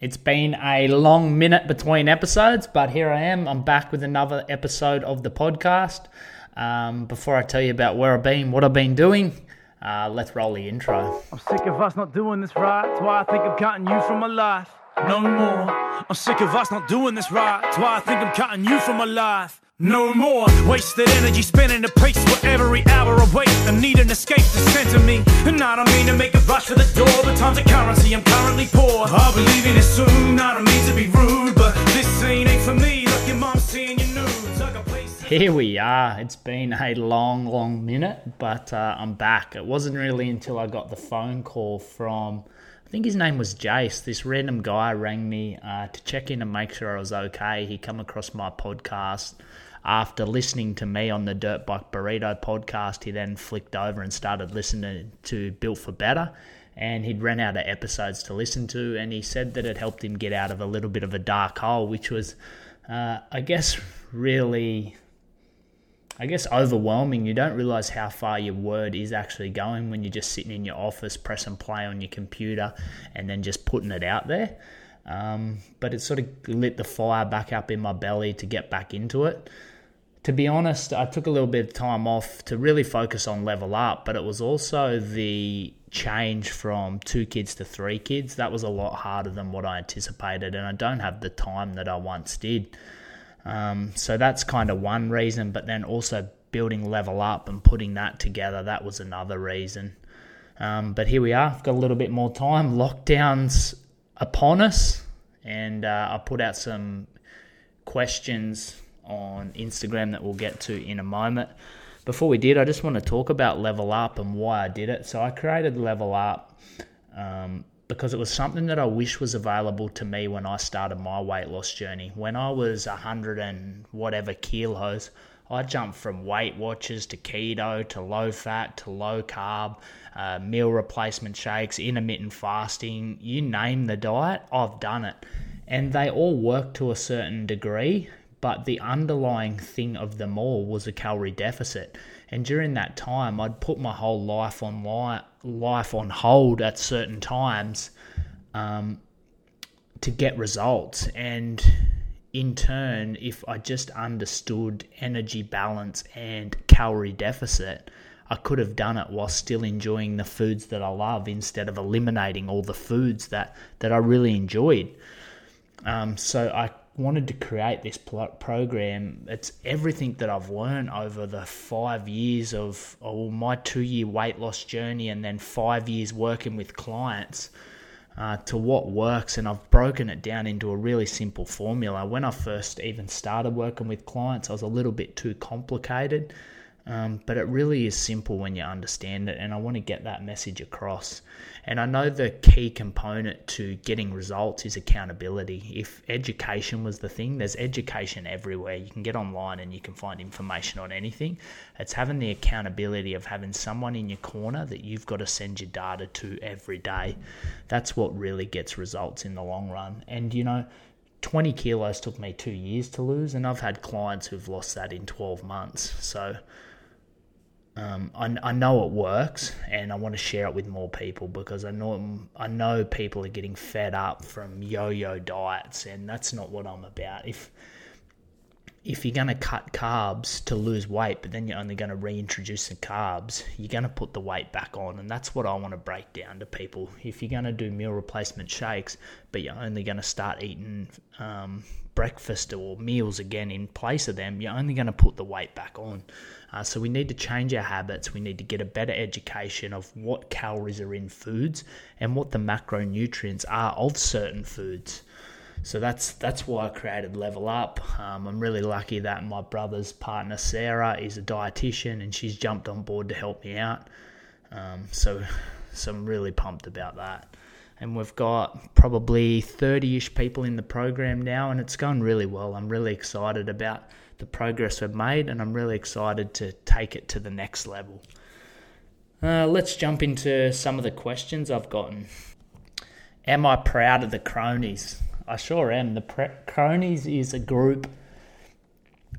It's been a long minute between episodes, but here I am. I'm back with another episode of the podcast. Um, before I tell you about where I've been, what I've been doing, uh, let's roll the intro. I'm sick of us not doing this right. That's why I think I'm cutting you from my life. No more. I'm sick of us not doing this right. That's why I think I'm cutting you from my life. No more wasted energy spinning the pace for every hour I wait. I need an escape to center me. And I don't mean to make a rush for the door, but time's a currency. I'm currently poor. I'll be leaving it soon. I don't mean to be rude, but this ain't ain't for me. Like your mom seeing your nudes. I got places. Here we are. It's been a long, long minute, but uh, I'm back. It wasn't really until I got the phone call from, I think his name was Jace. This random guy rang me uh, to check in and make sure I was okay. He come across my podcast after listening to me on the Dirt Bike Burrito podcast. He then flicked over and started listening to Built for Better. And he'd run out of episodes to listen to, and he said that it helped him get out of a little bit of a dark hole, which was, uh, I guess, really I guess overwhelming. You don't realize how far your word is actually going when you're just sitting in your office, pressing play on your computer, and then just putting it out there. Um, but it sort of lit the fire back up in my belly to get back into it. To be honest, I took a little bit of time off to really focus on level up, but it was also the change from two kids to three kids. That was a lot harder than what I anticipated, and I don't have the time that I once did. Um, so that's kind of one reason, but then also building level up and putting that together, that was another reason. Um, but here we are, I've got a little bit more time. Lockdown's upon us, and uh, I put out some questions on Instagram that we'll get to in a moment. Before we did, I just want to talk about Level Up and why I did it. So I created Level Up um, because it was something that I wish was available to me when I started my weight loss journey. When I was 100 and whatever kilos, I jumped from Weight Watchers to keto to low fat to low carb, uh, meal replacement shakes, intermittent fasting you name the diet, I've done it. And they all work to a certain degree, but the underlying thing of them all was a calorie deficit. And during that time, I'd put my whole life on li- life on hold at certain times um, to get results. And in turn, if I just understood energy balance and calorie deficit, I could have done it while still enjoying the foods that I love instead of eliminating all the foods that, that I really enjoyed. Um, so I wanted to create this program. It's everything that I've learned over the five years of oh, my two year weight loss journey and then five years working with clients uh, to what works. And I've broken it down into a really simple formula. When I first even started working with clients, I was a little bit too complicated. Um, but it really is simple when you understand it, and I want to get that message across. And I know the key component to getting results is accountability. If education was the thing, there's education everywhere. You can get online and you can find information on anything. It's having the accountability of having someone in your corner that you've got to send your data to every day. That's what really gets results in the long run. And you know, 20 kilos took me two years to lose, and I've had clients who've lost that in 12 months. So, um, I, I know it works, and I want to share it with more people because I know I know people are getting fed up from yo-yo diets, and that's not what I'm about. If if you're going to cut carbs to lose weight, but then you're only going to reintroduce the carbs, you're going to put the weight back on. And that's what I want to break down to people. If you're going to do meal replacement shakes, but you're only going to start eating um, breakfast or meals again in place of them, you're only going to put the weight back on. Uh, so we need to change our habits. We need to get a better education of what calories are in foods and what the macronutrients are of certain foods. So that's that's why I created Level Up. Um, I'm really lucky that my brother's partner Sarah is a dietitian and she's jumped on board to help me out. Um, so, so I'm really pumped about that. And we've got probably 30-ish people in the program now, and it's going really well. I'm really excited about the progress we've made, and I'm really excited to take it to the next level. Uh, let's jump into some of the questions I've gotten. Am I proud of the cronies? I sure am. The pre- cronies is a group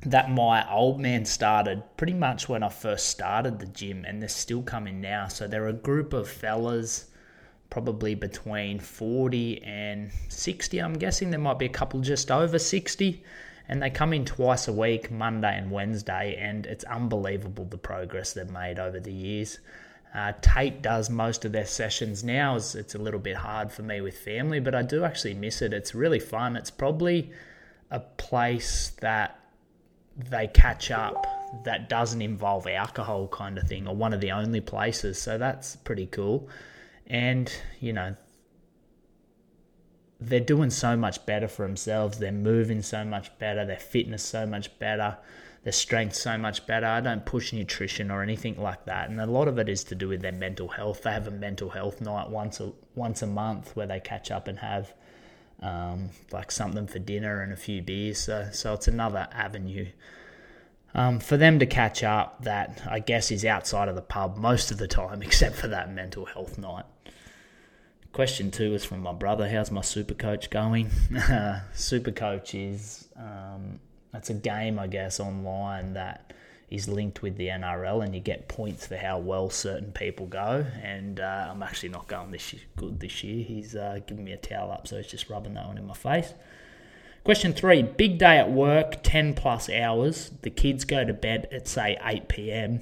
that my old man started pretty much when I first started the gym, and they're still coming now. So they're a group of fellas probably between 40 and 60. I'm guessing there might be a couple just over 60. And they come in twice a week, Monday and Wednesday, and it's unbelievable the progress they've made over the years. Uh, Tate does most of their sessions now. It's, it's a little bit hard for me with family, but I do actually miss it. It's really fun. It's probably a place that they catch up that doesn't involve alcohol kind of thing or one of the only places so that's pretty cool and you know they're doing so much better for themselves they're moving so much better their fitness so much better their strength so much better i don't push nutrition or anything like that and a lot of it is to do with their mental health they have a mental health night once a once a month where they catch up and have um, like something for dinner and a few beers so so it's another avenue um, for them to catch up that I guess is outside of the pub most of the time, except for that mental health night. Question two is from my brother. How's my super coach going? super coach is um, that's a game, I guess, online that is linked with the NRL, and you get points for how well certain people go. And uh, I'm actually not going this year, good this year. He's uh, giving me a towel up, so he's just rubbing that one in my face. Question three Big day at work, 10 plus hours. The kids go to bed at, say, 8 p.m.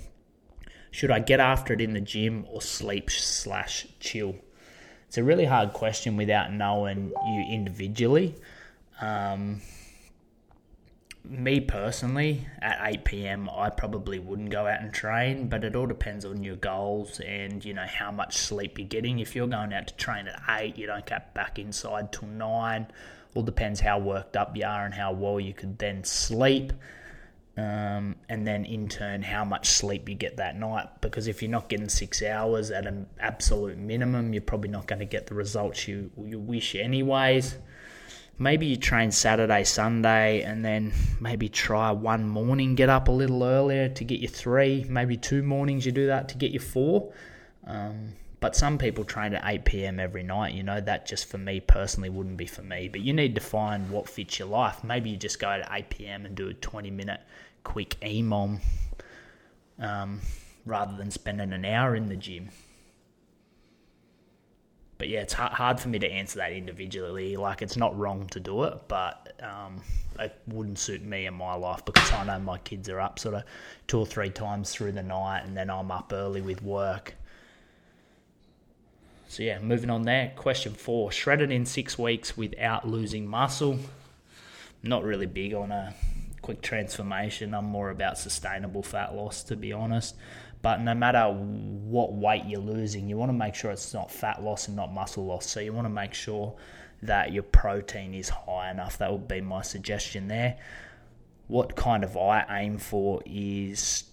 Should I get after it in the gym or sleep slash chill? It's a really hard question without knowing you individually. Um, me personally, at 8 p.m., I probably wouldn't go out and train, but it all depends on your goals and you know how much sleep you're getting. If you're going out to train at 8, you don't get back inside till 9 all depends how worked up you are and how well you could then sleep. Um, and then in turn how much sleep you get that night because if you're not getting six hours at an absolute minimum you're probably not going to get the results you, you wish anyways maybe you train saturday sunday and then maybe try one morning get up a little earlier to get your three maybe two mornings you do that to get your four um, but some people train at 8 p.m. every night. You know, that just for me personally wouldn't be for me. But you need to find what fits your life. Maybe you just go at 8 p.m. and do a 20 minute quick EMOM um, rather than spending an hour in the gym. But yeah, it's hard for me to answer that individually. Like, it's not wrong to do it, but um, it wouldn't suit me in my life because I know my kids are up sort of two or three times through the night, and then I'm up early with work so yeah, moving on there. Question four: shredded in six weeks without losing muscle. Not really big on a quick transformation. I'm more about sustainable fat loss, to be honest. But no matter what weight you're losing, you want to make sure it's not fat loss and not muscle loss. So you want to make sure that your protein is high enough. That would be my suggestion there. What kind of I aim for is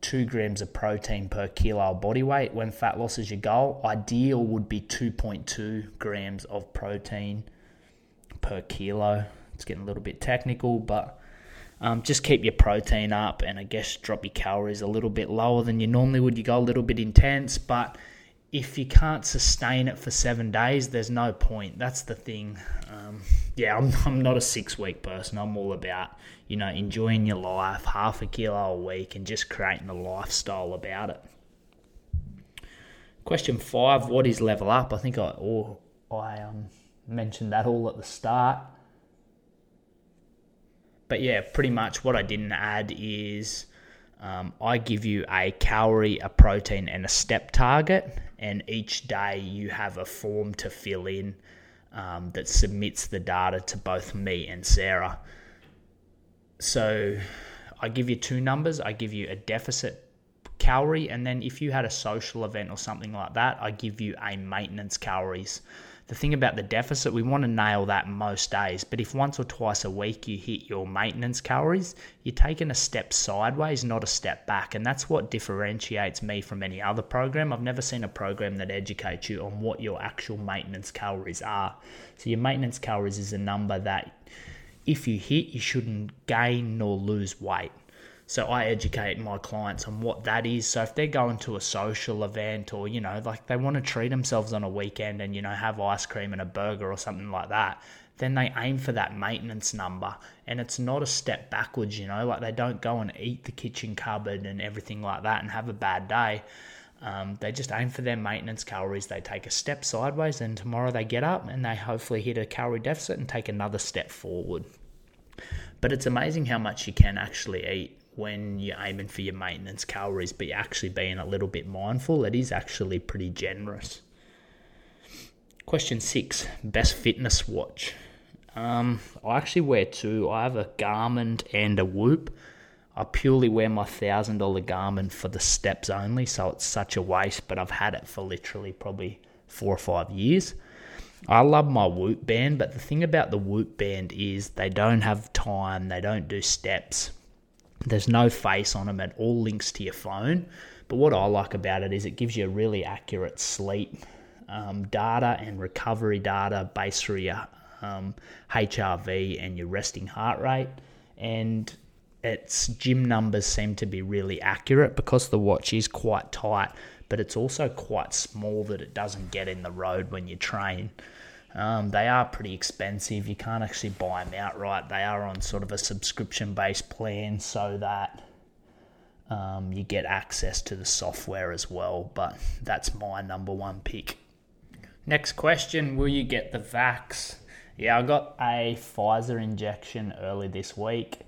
two grams of protein per kilo body weight when fat loss is your goal. Ideal would be 2.2 grams of protein per kilo. It's getting a little bit technical, but um, just keep your protein up and I guess drop your calories a little bit lower than you normally would. You go a little bit intense, but if you can't sustain it for seven days, there's no point. That's the thing. Um, yeah, I'm, I'm not a six week person. I'm all about, you know, enjoying your life, half a kilo a week, and just creating a lifestyle about it. Question five What is level up? I think I, I um, mentioned that all at the start. But yeah, pretty much what I didn't add is um, I give you a calorie, a protein, and a step target and each day you have a form to fill in um, that submits the data to both me and Sarah. So I give you two numbers. I give you a deficit calorie, and then if you had a social event or something like that, I give you a maintenance calories the thing about the deficit, we want to nail that most days. But if once or twice a week you hit your maintenance calories, you're taking a step sideways, not a step back. And that's what differentiates me from any other program. I've never seen a program that educates you on what your actual maintenance calories are. So, your maintenance calories is a number that if you hit, you shouldn't gain nor lose weight. So I educate my clients on what that is. So if they're going to a social event or, you know, like they want to treat themselves on a weekend and, you know, have ice cream and a burger or something like that, then they aim for that maintenance number. And it's not a step backwards, you know, like they don't go and eat the kitchen cupboard and everything like that and have a bad day. Um, they just aim for their maintenance calories. They take a step sideways, and tomorrow they get up and they hopefully hit a calorie deficit and take another step forward. But it's amazing how much you can actually eat when you're aiming for your maintenance calories, but you're actually being a little bit mindful. It is actually pretty generous. Question six Best fitness watch. Um, I actually wear two. I have a Garmin and a Whoop. I purely wear my thousand dollar Garmin for the steps only, so it's such a waste. But I've had it for literally probably four or five years. I love my Whoop band, but the thing about the Whoop band is they don't have time, they don't do steps. There's no face on them, it all links to your phone. But what I like about it is it gives you a really accurate sleep um, data and recovery data based through your um, HRV and your resting heart rate. And its gym numbers seem to be really accurate because the watch is quite tight, but it's also quite small that it doesn't get in the road when you train. Um, they are pretty expensive. You can't actually buy them outright. They are on sort of a subscription based plan so that um, you get access to the software as well. But that's my number one pick. Next question Will you get the vax? Yeah, I got a Pfizer injection early this week.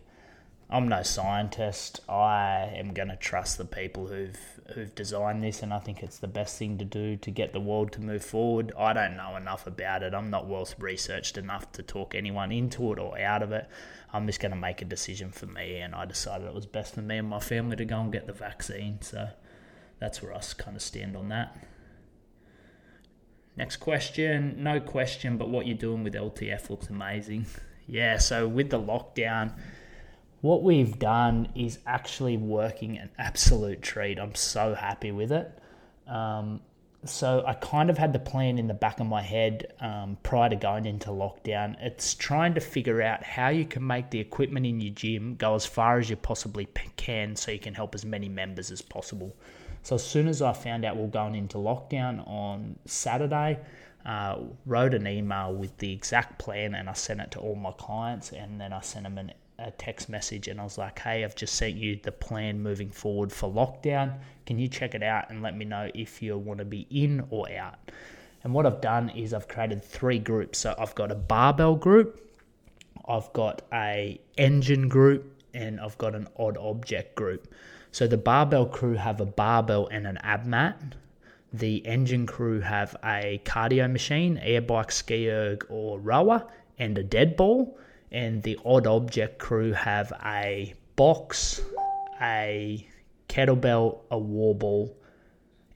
I'm no scientist. I am going to trust the people who've who've designed this, and I think it's the best thing to do to get the world to move forward. I don't know enough about it. I'm not well researched enough to talk anyone into it or out of it. I'm just going to make a decision for me, and I decided it was best for me and my family to go and get the vaccine. So that's where I kind of stand on that. Next question, no question, but what you're doing with LTF looks amazing. Yeah, so with the lockdown what we've done is actually working an absolute treat. I'm so happy with it. Um, so I kind of had the plan in the back of my head um, prior to going into lockdown. It's trying to figure out how you can make the equipment in your gym go as far as you possibly can, so you can help as many members as possible. So as soon as I found out we are going into lockdown on Saturday, uh, wrote an email with the exact plan and I sent it to all my clients, and then I sent them an a text message and I was like, hey, I've just sent you the plan moving forward for lockdown. Can you check it out and let me know if you want to be in or out? And what I've done is I've created three groups. So I've got a barbell group, I've got a engine group, and I've got an odd object group. So the barbell crew have a barbell and an ab mat. The engine crew have a cardio machine, air bike, ski erg, or rower, and a dead ball and the odd object crew have a box, a kettlebell, a wall ball,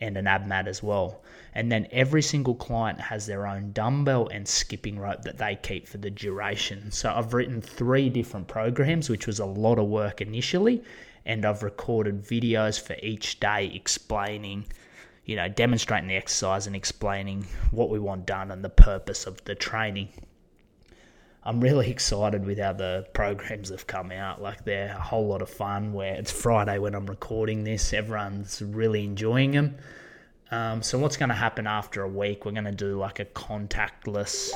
and an ab mat as well. And then every single client has their own dumbbell and skipping rope that they keep for the duration. So I've written three different programs, which was a lot of work initially, and I've recorded videos for each day explaining, you know, demonstrating the exercise and explaining what we want done and the purpose of the training. I'm really excited with how the programs have come out. Like they're a whole lot of fun. Where it's Friday when I'm recording this, everyone's really enjoying them. Um, so what's going to happen after a week? We're going to do like a contactless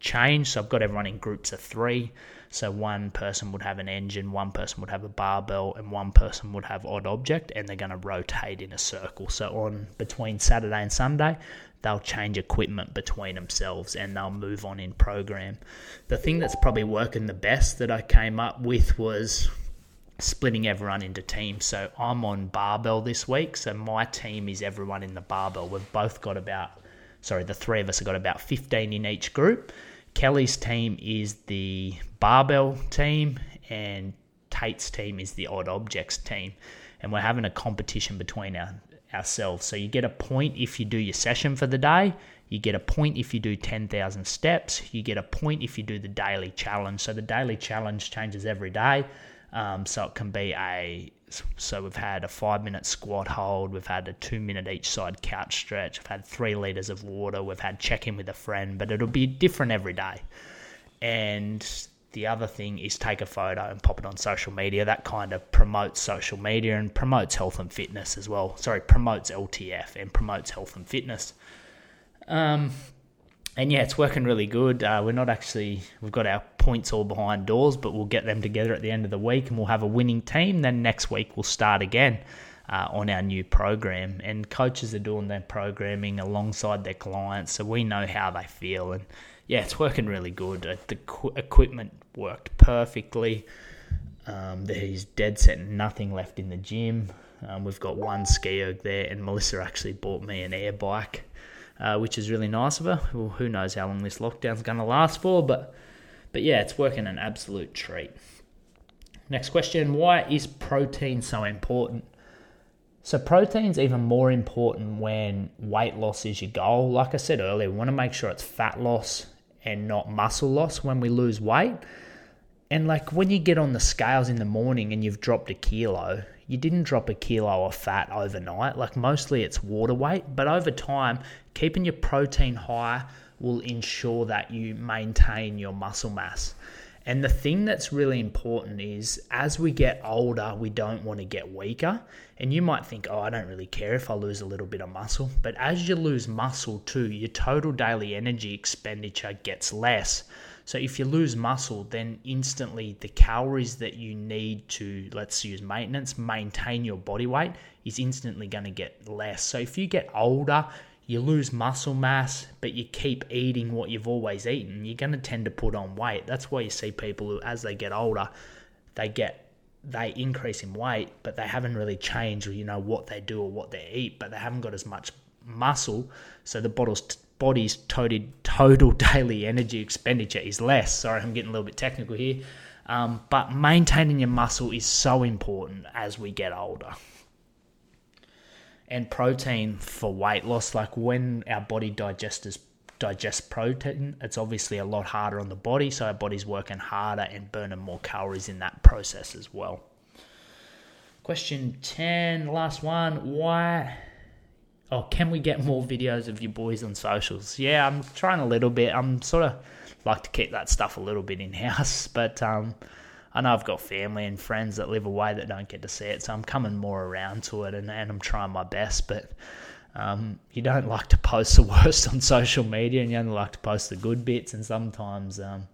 change. So I've got everyone in groups of three. So one person would have an engine, one person would have a barbell, and one person would have odd object, and they're going to rotate in a circle. So on between Saturday and Sunday, they'll change equipment between themselves and they'll move on in program. The thing that's probably working the best that I came up with was splitting everyone into teams. So I'm on barbell this week. So my team is everyone in the barbell. We've both got about, sorry, the three of us have got about 15 in each group. Kelly's team is the barbell team, and Tate's team is the odd objects team. And we're having a competition between our ourselves. So you get a point if you do your session for the day. You get a point if you do 10,000 steps. You get a point if you do the daily challenge. So the daily challenge changes every day. Um, so it can be a so we've had a five minute squat hold, we've had a two minute each side couch stretch, we've had three liters of water, we've had check in with a friend, but it'll be different every day. And the other thing is take a photo and pop it on social media. That kind of promotes social media and promotes health and fitness as well. Sorry, promotes LTF and promotes health and fitness. Um, and yeah, it's working really good. Uh, we're not actually, we've got our points all behind doors, but we'll get them together at the end of the week and we'll have a winning team. Then next week we'll start again. uh, on our new program. And coaches are doing their programming alongside their clients, so we know how they feel. And yeah, it's working really good. Uh, the qu- equipment worked perfectly. Um, there's dead set nothing left in the gym. Um, we've got one ski erg there, and Melissa actually bought me an air bike, uh, which is really nice of her. Well, who knows how long this lockdown's going to last for, but but yeah, it's working an absolute treat. Next question Why is protein so important? So, protein's even more important when weight loss is your goal. Like I said earlier, we want to make sure it's fat loss and not muscle loss when we lose weight. And like when you get on the scales in the morning and you've dropped a kilo, you didn't drop a kilo of fat overnight. Like mostly it's water weight, but over time, keeping your protein high will ensure that you maintain your muscle mass. And the thing that's really important is as we get older, we don't want to get weaker. And you might think, oh, I don't really care if I lose a little bit of muscle. But as you lose muscle too, your total daily energy expenditure gets less. So if you lose muscle, then instantly the calories that you need to, let's use maintenance, maintain your body weight is instantly going to get less. So if you get older, you lose muscle mass, but you keep eating what you've always eaten, you're going to tend to put on weight. That's why you see people who, as they get older, they get they increase in weight, but they haven't really changed, you know, what they do or what they eat, but they haven't got as much muscle, so the body's body's total total daily energy expenditure is less. Sorry, I'm getting a little bit technical here, um, but maintaining your muscle is so important as we get older and protein for weight loss. Like when our body digests digests protein, it's obviously a lot harder on the body, so our body's working harder and burning more calories in that process as well. Question 10, last one. Why? Oh, can we get more videos of your boys on socials? Yeah, I'm trying a little bit. I'm sort of like to keep that stuff a little bit in house, but um, I know I've got family and friends that live away that don't get to see it, so I'm coming more around to it and, and I'm trying my best. But um, you don't like to post the worst on social media and you only like to post the good bits, and sometimes. Um,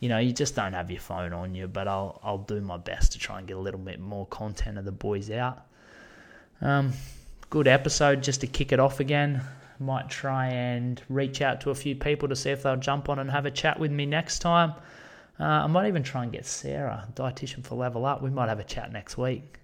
you know, you just don't have your phone on you, but I'll I'll do my best to try and get a little bit more content of the boys out. Um, good episode just to kick it off again. Might try and reach out to a few people to see if they'll jump on and have a chat with me next time. Uh, I might even try and get Sarah, dietitian for Level Up. We might have a chat next week.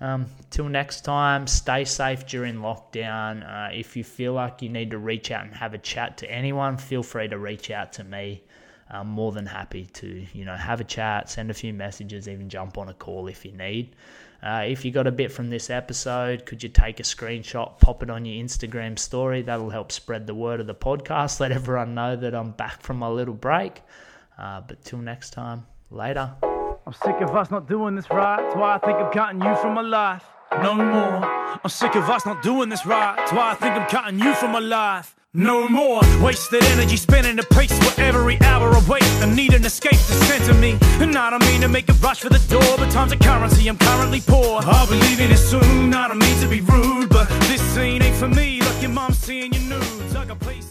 Um, till next time, stay safe during lockdown. Uh, if you feel like you need to reach out and have a chat to anyone, feel free to reach out to me. I'm more than happy to, you know, have a chat, send a few messages, even jump on a call if you need. Uh, if you got a bit from this episode, could you take a screenshot, pop it on your Instagram story? That'll help spread the word of the podcast. Let everyone know that I'm back from my little break. Uh, but till next time, later. I'm sick of us not doing this right. That's why I think I'm cutting you from my life. No more. I'm sick of us not doing this right. That's why I think I'm cutting you from my life. No more wasted energy spinning the pace for every hour I waste. I need an escape to send to me. And I don't mean to make a rush for the door, but time's a currency, I'm currently poor. I'll be leaving it soon, I don't mean to be rude, but this scene ain't for me. Like your mom seeing your nudes, I got places.